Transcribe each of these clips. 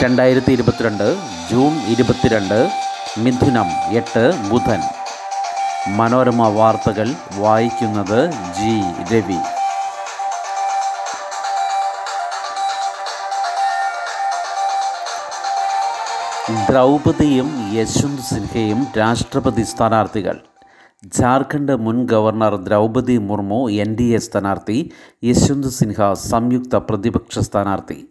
രണ്ടായിരത്തി ഇരുപത്തിരണ്ട് ജൂൺ ഇരുപത്തിരണ്ട് മിഥുനം എട്ട് ബുധൻ. മനോരമ വാർത്തകൾ വായിക്കുന്നത് ജി. രവി. ദ്രൗപതിയും യശ്വന്ത് സിൻഹയും രാഷ്ട്രപതി സ്ഥാനാർത്ഥികൾ. ജാർഖണ്ഡ് മുൻ governor Draupadi Murmu N D A സ്ഥാനാർത്ഥി യശ്വന്ത് സിൻഹ സംയുക്ത പ്രതിപക്ഷ സ്ഥാനാർത്ഥി.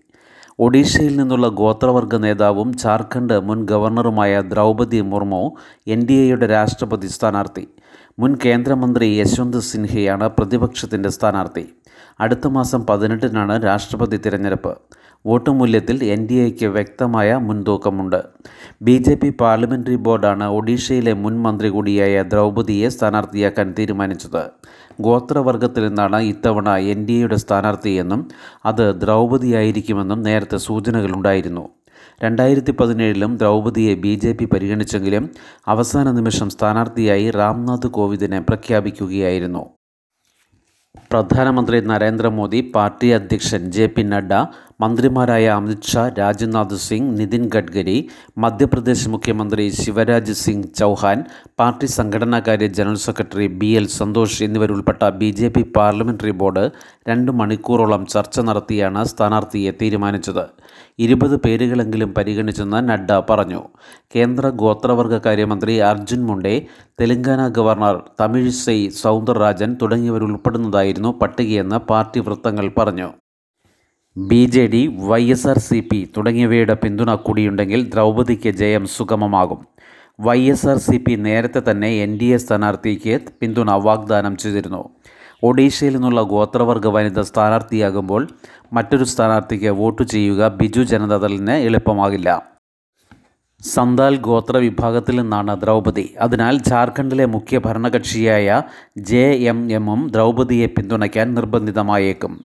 ഒഡീഷയിൽ നിന്നുള്ള ഗോത്രവർഗ നേതാവും ജാർഖണ്ഡ് മുൻ ഗവർണറുമായ ദ്രൗപദി മുർമു എൻ ഡി എയുടെ രാഷ്ട്രപതി സ്ഥാനാർത്ഥി. മുൻ കേന്ദ്രമന്ത്രി യശ്വന്ത് സിൻഹയാണ് പ്രതിപക്ഷത്തിന്റെ സ്ഥാനാർത്ഥി. അടുത്ത മാസം പതിനെട്ടിനാണ് രാഷ്ട്രപതി തിരഞ്ഞെടുപ്പ്. വോട്ട് മൂല്യത്തിൽ എൻ ഡി എക്ക് വ്യക്തമായ മുൻതൂക്കമുണ്ട്. ബി ജെ പി പാർലമെന്ററി ബോർഡാണ് ഒഡീഷയിലെ മുൻ മന്ത്രി കൂടിയായ ദ്രൗപദിയെ സ്ഥാനാർത്ഥിയാക്കാൻ തീരുമാനിച്ചത്. ഗോത്രവർഗത്തിൽ നിന്നാണ് ഇത്തവണ എൻ ഡി എയുടെ സ്ഥാനാർത്ഥിയെന്നും അത് ദ്രൗപദിയായിരിക്കുമെന്നും നേരത്തെ സൂചനകളുണ്ടായിരുന്നു. രണ്ടായിരത്തി പതിനേഴിലും ദ്രൗപദിയെ ബി ജെ പി പരിഗണിച്ചെങ്കിലും അവസാന നിമിഷം സ്ഥാനാർത്ഥിയായി രാംനാഥ് കോവിന്ദിനെ പ്രഖ്യാപിക്കുകയായിരുന്നു. പ്രധാനമന്ത്രി നരേന്ദ്രമോദി പാർട്ടി അധ്യക്ഷൻ ജെ പി നഡ്ഡ മന്ത്രിമാരായ അമിത്ഷാ രാജ്നാഥ് സിംഗ് നിതിൻ ഗഡ്കരി മധ്യപ്രദേശ് മുഖ്യമന്ത്രി Shivraj Singh Chouhan party സംഘടനാകാര്യ general secretary B L Santhosh എന്നിവരുൾപ്പെട്ട B J P parliamentary board രണ്ട് മണിക്കൂറോളം ചർച്ച നടത്തിയാണ് സ്ഥാനാർത്ഥിയെ തീരുമാനിച്ചത്. ഇരുപത് പേരുകളെങ്കിലും പരിഗണിച്ചെന്ന് നഡ്ഡ പറഞ്ഞു. കേന്ദ്ര ഗോത്രവർഗ കാര്യമന്ത്രി അർജുൻ മുണ്ടെ തെലങ്കാന ഗവർണർ തമിഴിസൈ സൗന്ദർരാജൻ തുടങ്ങിയവരുൾപ്പെടുന്നതായിരുന്നു. പട്ടികയെന്ന് പാർട്ടി വൃത്തങ്ങൾ പറഞ്ഞു. B J D Y S R C P തുടങ്ങിയവയുടെ പിന്തുണ കൂടിയുണ്ടെങ്കിൽ ദ്രൗപദിക്ക് ജയം സുഗമമാകും. Y S R C P നേരത്തെ തന്നെ എൻ ഡി എ സ്ഥാനാർത്ഥിക്ക് പിന്തുണ വാഗ്ദാനം ചെയ്തിരുന്നു. ഒഡീഷയിൽ നിന്നുള്ള ഗോത്രവർഗ വനിത സ്ഥാനാർത്ഥിയാകുമ്പോൾ മറ്റൊരു സ്ഥാനാർത്ഥിക്ക് വോട്ട് ചെയ്യുക ബിജു ജനതാദളിന് എളുപ്പമാകില്ല. സന്താൽ ഗോത്ര വിഭാഗത്തിൽ നിന്നാണ് ദ്രൗപദി. അതിനാൽ ജാർഖണ്ഡിലെ മുഖ്യ ഭരണകക്ഷിയായ ജെ എം എമ്മും ദ്രൗപദിയെ പിന്തുണയ്ക്കാൻ നിർബന്ധിതമായേക്കും.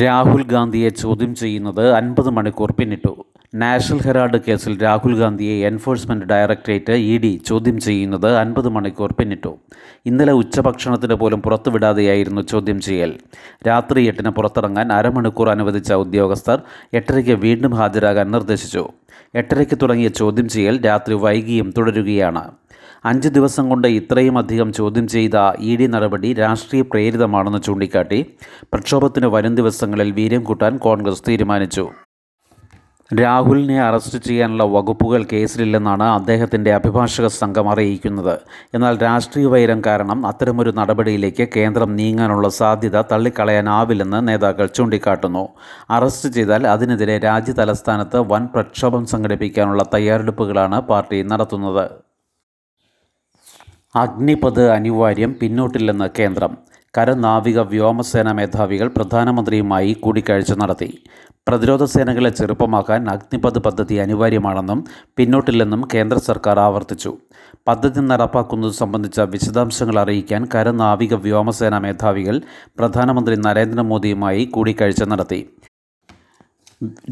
രാഹുൽ ഗാന്ധിയെ ചോദ്യം ചെയ്യുന്നത് അൻപത് മണിക്കൂർ പിന്നിട്ടു. നാഷണൽ ഹെറാൾഡ് കേസിൽ രാഹുൽ ഗാന്ധിയെ എൻഫോഴ്സ്മെന്റ് ഡയറക്ടറേറ്റ് ഇ ഡി ചോദ്യം ചെയ്യുന്നത് അൻപത് മണിക്കൂർ പിന്നിട്ടു. ഇന്നലെ ഉച്ചഭക്ഷണത്തിന് പോലും പുറത്തുവിടാതെയായിരുന്നു ചോദ്യം ചെയ്യൽ. രാത്രി എട്ടിന് പുറത്തിറങ്ങാൻ അരമണിക്കൂർ അനുവദിച്ച ഉദ്യോഗസ്ഥർ എട്ടരയ്ക്ക് വീണ്ടും ഹാജരാകാൻ നിർദ്ദേശിച്ചു. എട്ടരയ്ക്ക് തുടങ്ങിയ ചോദ്യം ചെയ്യൽ രാത്രി വൈകിയും തുടരുകയാണ്. അഞ്ച് ദിവസം കൊണ്ട് ഇത്രയും അധികം ചോദ്യം ചെയ്ത ഇ ഡി നടപടി രാഷ്ട്രീയ പ്രേരിതമാണെന്ന് ചൂണ്ടിക്കാട്ടി. പ്രക്ഷോഭത്തിന് വരും ദിവസങ്ങളിൽ വീര്യം കൂട്ടാൻ കോൺഗ്രസ് തീരുമാനിച്ചു. രാഹുലിനെ അറസ്റ്റ് ചെയ്യാനുള്ള വകുപ്പുകൾ കേസിലില്ലെന്നാണ് അദ്ദേഹത്തിന്റെ അഭിഭാഷക സംഘം അറിയിക്കുന്നത്. എന്നാൽ രാഷ്ട്രീയ വൈരം കാരണം അത്തരമൊരു നടപടിയിലേക്ക് കേന്ദ്രം നീങ്ങാനുള്ള സാധ്യത തള്ളിക്കളയാനാവില്ലെന്ന് നേതാക്കൾ ചൂണ്ടിക്കാട്ടുന്നു. അറസ്റ്റ് ചെയ്താൽ അതിനെതിരെ രാജ്യ തലസ്ഥാനത്ത് വൻ പ്രക്ഷോഭം സംഘടിപ്പിക്കാനുള്ള തയ്യാറെടുപ്പുകളാണ് പാർട്ടി നടത്തുന്നത്. അഗ്നിപത് അനിവാര്യം പിന്നോട്ടില്ലെന്ന് കേന്ദ്രം. കരനാവിക വ്യോമസേന മേധാവികൾ പ്രധാനമന്ത്രിയുമായി കൂടിക്കാഴ്ച നടത്തി. പ്രതിരോധ സേനകളെ ചെറുപ്പമാക്കാൻ അഗ്നിപഥ് പദ്ധതി അനിവാര്യമാണെന്നും പിന്നോട്ടില്ലെന്നും കേന്ദ്ര സർക്കാർ ആവർത്തിച്ചു. പദ്ധതി നടപ്പാക്കുന്നത് സംബന്ധിച്ച വിശദാംശങ്ങൾ അറിയിക്കാൻ കരനാവിക വ്യോമസേന മേധാവികൾ പ്രധാനമന്ത്രി നരേന്ദ്രമോദിയുമായി കൂടിക്കാഴ്ച നടത്തി.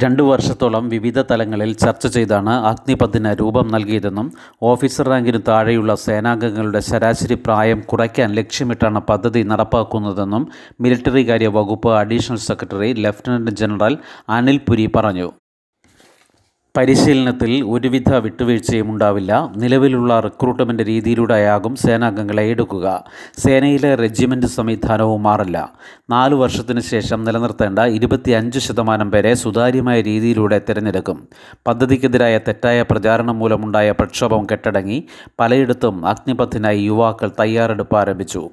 രണ്ടു വർഷത്തോളം വിവിധ തലങ്ങളിൽ ചർച്ച ചെയ്താണ് അഗ്നിപഥിന് രൂപം നൽകിയതെന്നും ഓഫീസർ റാങ്കിന് താഴെയുള്ള സേനാംഗങ്ങളുടെ ശരാശരി പ്രായം കുറയ്ക്കാൻ ലക്ഷ്യമിട്ടാണ് പദ്ധതി നടപ്പാക്കുന്നതെന്നും മിലിറ്ററി കാര്യ വകുപ്പ് additional secretary lieutenant general Anil Puri പറഞ്ഞു. പരിശീലനത്തിൽ ഒരുവിധ വിട്ടുവീഴ്ചയും ഉണ്ടാവില്ല. നിലവിലുള്ള റിക്രൂട്ട്മെന്റ് രീതിയിലൂടെയാകും സേനാംഗങ്ങളെ എടുക്കുക. സേനയിലെ റെജിമെന്റ് സംവിധാനവും മാറില്ല. നാലു വർഷത്തിന് ശേഷം നിലനിർത്തേണ്ട ഇരുപത്തിയഞ്ച് ശതമാനം പേരെ സുതാര്യമായ രീതിയിലൂടെ തിരഞ്ഞെടുക്കും. പദ്ധതിക്കെതിരായ തെറ്റായ പ്രചാരണം മൂലമുണ്ടായ പ്രക്ഷോഭം കെട്ടടങ്ങി. പലയിടത്തും അഗ്നിപഥിനായി യുവാക്കൾ തയ്യാറെടുപ്പ് ആരംഭിച്ചു.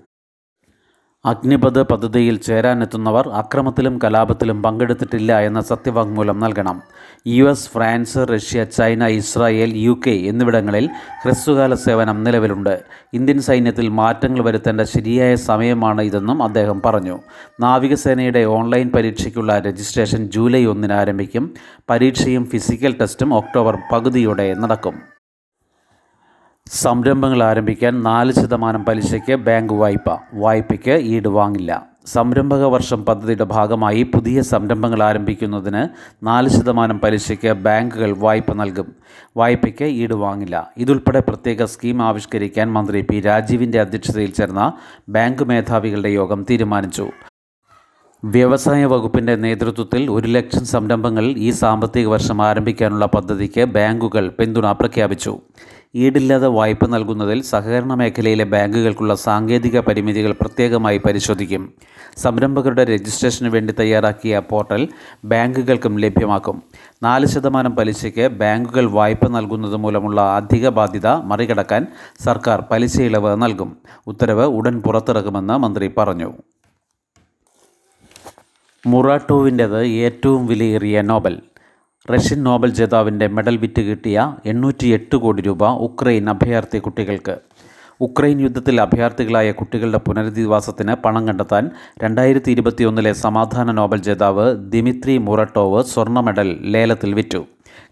അഗ്നിപഥ് പദ്ധതിയിൽ ചേരാനെത്തുന്നവർ അക്രമത്തിലും കലാപത്തിലും പങ്കെടുത്തിട്ടില്ല എന്ന സത്യവാങ്മൂലം നൽകണം. U S France Russia China Israel U K എന്നിവിടങ്ങളിൽ ഹ്രസ്വകാല സേവനം നിലവിലുണ്ട്. ഇന്ത്യൻ സൈന്യത്തിൽ മാറ്റങ്ങൾ വരുത്തേണ്ട ശരിയായ സമയമാണ് ഇതെന്നും അദ്ദേഹം പറഞ്ഞു. നാവികസേനയുടെ ഓൺലൈൻ പരീക്ഷയ്ക്കുള്ള രജിസ്ട്രേഷൻ ജൂലൈ ഒന്നിന് ആരംഭിക്കും. പരീക്ഷയും ഫിസിക്കൽ ടെസ്റ്റും ഒക്ടോബർ പകുതിയോടെ നടക്കും. സംരംഭങ്ങൾ ആരംഭിക്കാൻ നാല് ശതമാനം പലിശയ്ക്ക് ബാങ്ക് വായ്പ. വായ്പയ്ക്ക് ഈട് വാങ്ങില്ല. സംരംഭക വർഷം പദ്ധതിയുടെ ഭാഗമായി പുതിയ സംരംഭങ്ങൾ ആരംഭിക്കുന്നതിന് നാല് ശതമാനം പലിശയ്ക്ക് ബാങ്കുകൾ വായ്പ നൽകും. വായ്പയ്ക്ക് ഈട് വാങ്ങില്ല. ഇതുൾപ്പെടെ പ്രത്യേക സ്കീം ആവിഷ്കരിക്കാൻ മന്ത്രി പി രാജീവിന്റെ അധ്യക്ഷതയിൽ ചേർന്ന ബാങ്ക് മേധാവികളുടെ യോഗം തീരുമാനിച്ചു. വ്യവസായ വകുപ്പിന്റെ നേതൃത്വത്തിൽ ഒരു ലക്ഷം സംരംഭങ്ങൾ ഈ സാമ്പത്തിക വർഷം ആരംഭിക്കാനുള്ള പദ്ധതിക്ക് ബാങ്കുകൾ പിന്തുണ പ്രഖ്യാപിച്ചു. ഈടില്ലാതെ വായ്പ നൽകുന്നതിൽ സഹകരണ മേഖലയിലെ ബാങ്കുകൾക്കുള്ള സാങ്കേതിക പരിമിതികൾ പ്രത്യേകമായി പരിശോധിക്കും. സംരംഭകരുടെ രജിസ്ട്രേഷന് വേണ്ടി തയ്യാറാക്കിയ പോർട്ടൽ ബാങ്കുകൾക്കും ലഭ്യമാക്കും. നാല് ശതമാനം പലിശയ്ക്ക് ബാങ്കുകൾ വായ്പ നൽകുന്നത് മൂലമുള്ള അധിക ബാധ്യത മറികടക്കാൻ സർക്കാർ പലിശ ഇളവ് നൽകും. ഉത്തരവ് ഉടൻ പുറത്തിറക്കുമെന്ന് മന്ത്രി പറഞ്ഞു. മുറാട്ടോവിന്റെത് ഏറ്റവും വിലയേറിയ നോബൽ. റഷ്യൻ നോബൽ ജേതാവിന്റെ മെഡൽ വിറ്റ് കിട്ടിയ എണ്ണൂറ്റി എട്ട് കോടി രൂപ ഉക്രൈൻ അഭയാർത്ഥി കുട്ടികൾക്ക്. ഉക്രൈൻ യുദ്ധത്തിൽ അഭയാർത്ഥികളായ കുട്ടികളുടെ പുനരധിവാസത്തിന് പണം കണ്ടെത്താൻ രണ്ടായിരത്തി ഇരുപത്തിയൊന്നിലെ സമാധാന നോബൽ ജേതാവ് ദിമിത്രി മുറട്ടോവ് സ്വർണ മെഡൽ ലേലത്തിൽ വിറ്റു.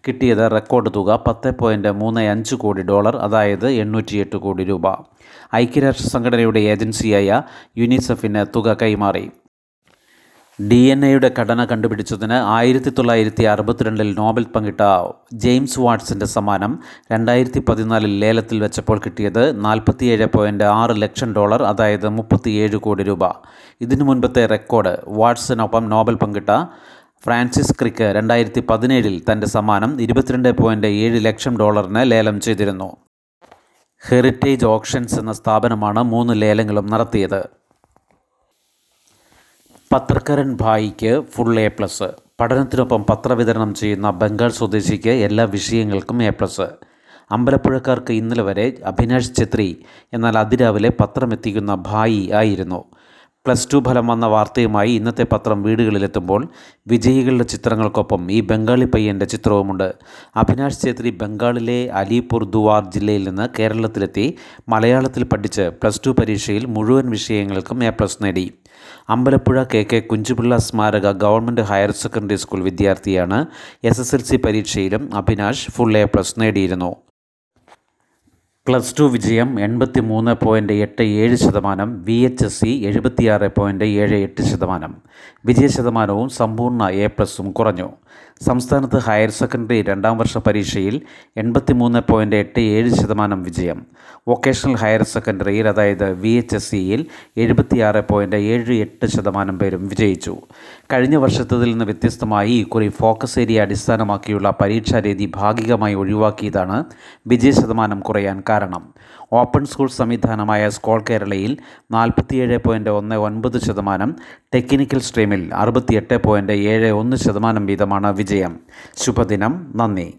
കിട്ടിയത് റെക്കോർഡ് തുക പത്ത് പോയിന്റ് മൂന്ന് അഞ്ച് കോടി ഡോളർ അതായത് എണ്ണൂറ്റിയെട്ട് കോടി രൂപ. ഐക്യരാഷ്ട്ര സംഘടനയുടെ ഏജൻസിയായ യുനിസെഫിന് തുക കൈമാറി. ഡി എൻ എയുടെ ഘടന കണ്ടുപിടിച്ചതിന് ആയിരത്തി തൊള്ളായിരത്തി അറുപത്തിരണ്ടിൽ നോബൽ പങ്കിട്ട ജെയിംസ് വാട്സിന്റെ സമ്മാനം രണ്ടായിരത്തി പതിനാലിൽ ലേലത്തിൽ വെച്ചപ്പോൾ കിട്ടിയത് നാൽപ്പത്തിയേഴ് പോയിന്റ് ആറ് ലക്ഷം ഡോളർ അതായത് മുപ്പത്തിയേഴ് കോടി രൂപ. ഇതിനു മുൻപത്തെ റെക്കോർഡ് വാട്സിനൊപ്പം നോബൽ പങ്കിട്ട ഫ്രാൻസിസ് ക്രിക്ക് രണ്ടായിരത്തി പതിനേഴിൽ തന്റെ സമ്മാനം ഇരുപത്തിരണ്ട് പോയിന്റ് ഏഴ് ലക്ഷം ഡോളറിന് ലേലം ചെയ്തിരുന്നു. ഹെറിറ്റേജ് ഓപ്ഷൻസ് എന്ന സ്ഥാപനമാണ് മൂന്ന് ലേലങ്ങളും നടത്തിയത്. പത്രക്കാരൻ ഭായിക്ക് ഫുൾ എ പ്ലസ് പഠനത്തിനൊപ്പം പത്രവിതരണം ചെയ്യുന്ന ബംഗാൾ സ്വദേശിക്ക് എല്ലാ വിഷയങ്ങൾക്കും എ പ്ലസ് അമ്പലപ്പുഴക്കാർക്ക് ഇന്നലെ വരെ അഭിനാഷ് ഛത്രി എന്നാൽ അതിരാവിലെ പത്രമെത്തിക്കുന്ന ഭായി ആയിരുന്നു. പ്ലസ് ടു ഫലം വന്ന വാർത്തയുമായി ഇന്നത്തെ പത്രം വീടുകളിലെത്തുമ്പോൾ വിജയികളുടെ ചിത്രങ്ങൾക്കൊപ്പം ഈ ബംഗാളി പയ്യന്റെ ചിത്രവുമുണ്ട്. അഭിനാഷ് ഛേത്രി ബംഗാളിലെ അലിപൂർ ദുവാർ ജില്ലയിൽ നിന്ന് കേരളത്തിലെത്തി മലയാളത്തിൽ പഠിച്ച് പ്ലസ് ടു പരീക്ഷയിൽ മുഴുവൻ വിഷയങ്ങൾക്കും എ പ്ലസ് നേടി. അമ്പലപ്പുഴ കെ കെ കുഞ്ചുപിള്ള സ്മാരക ഗവൺമെന്റ് ഹയർ സെക്കൻഡറി സ്കൂൾ വിദ്യാർത്ഥിയാണ് എസ് എസ് എൽ സി പരീക്ഷയിലും അഭിനാഷ് ഫുൾ എ പ്ലസ് നേടിയിരുന്നു. പ്ലസ് ടു വിജയം എൺപത്തി മൂന്ന് പോയിന്റ് എട്ട് ഏഴ് ശതമാനം വി എച്ച് എസ് സി എഴുപത്തിയാറ് പോയിന്റ് ഏഴ് എട്ട് ശതമാനം. വിജയ ശതമാനവും സമ്പൂർണ എ പ്ലസും കുറഞ്ഞു. സംസ്ഥാനത്ത് ഹയർ സെക്കൻഡറി രണ്ടാം വർഷ പരീക്ഷയിൽ എൺപത്തി മൂന്ന് പോയിന്റ് എട്ട് ഏഴ് ശതമാനം വിജയം. വൊക്കേഷണൽ ഹയർ സെക്കൻഡറിയിൽ അതായത് വി എച്ച് എസ് സിയിൽ എഴുപത്തിയാറ് പോയിന്റ് ഏഴ് എട്ട് ശതമാനം പേരും വിജയിച്ചു. കഴിഞ്ഞ വർഷത്തതിൽ നിന്ന് വ്യത്യസ്തമായി ഇക്കുറി ഫോക്കസ് ഏരിയ അടിസ്ഥാനമാക്കിയുള്ള പരീക്ഷാ രീതി ഭാഗികമായി ഒഴിവാക്കിയതാണ് വിജയ ശതമാനം കുറയാൻ കാരണം. ഓപ്പൺ സ്കൂൾ സംവിധാനമായ സ്കോൾ കേരളയിൽ നാൽപ്പത്തിയേഴ് പോയിന്റ് ഒന്ന് ഒൻപത് ശതമാനം ടെക്നിക്കൽ സ്ട്രീമിൽ അറുപത്തിയെട്ട് പോയിന്റ് ഏഴ് ഒന്ന് ശതമാനം വീതമാണ് വിജയം. ശുഭദിനം. നന്ദി.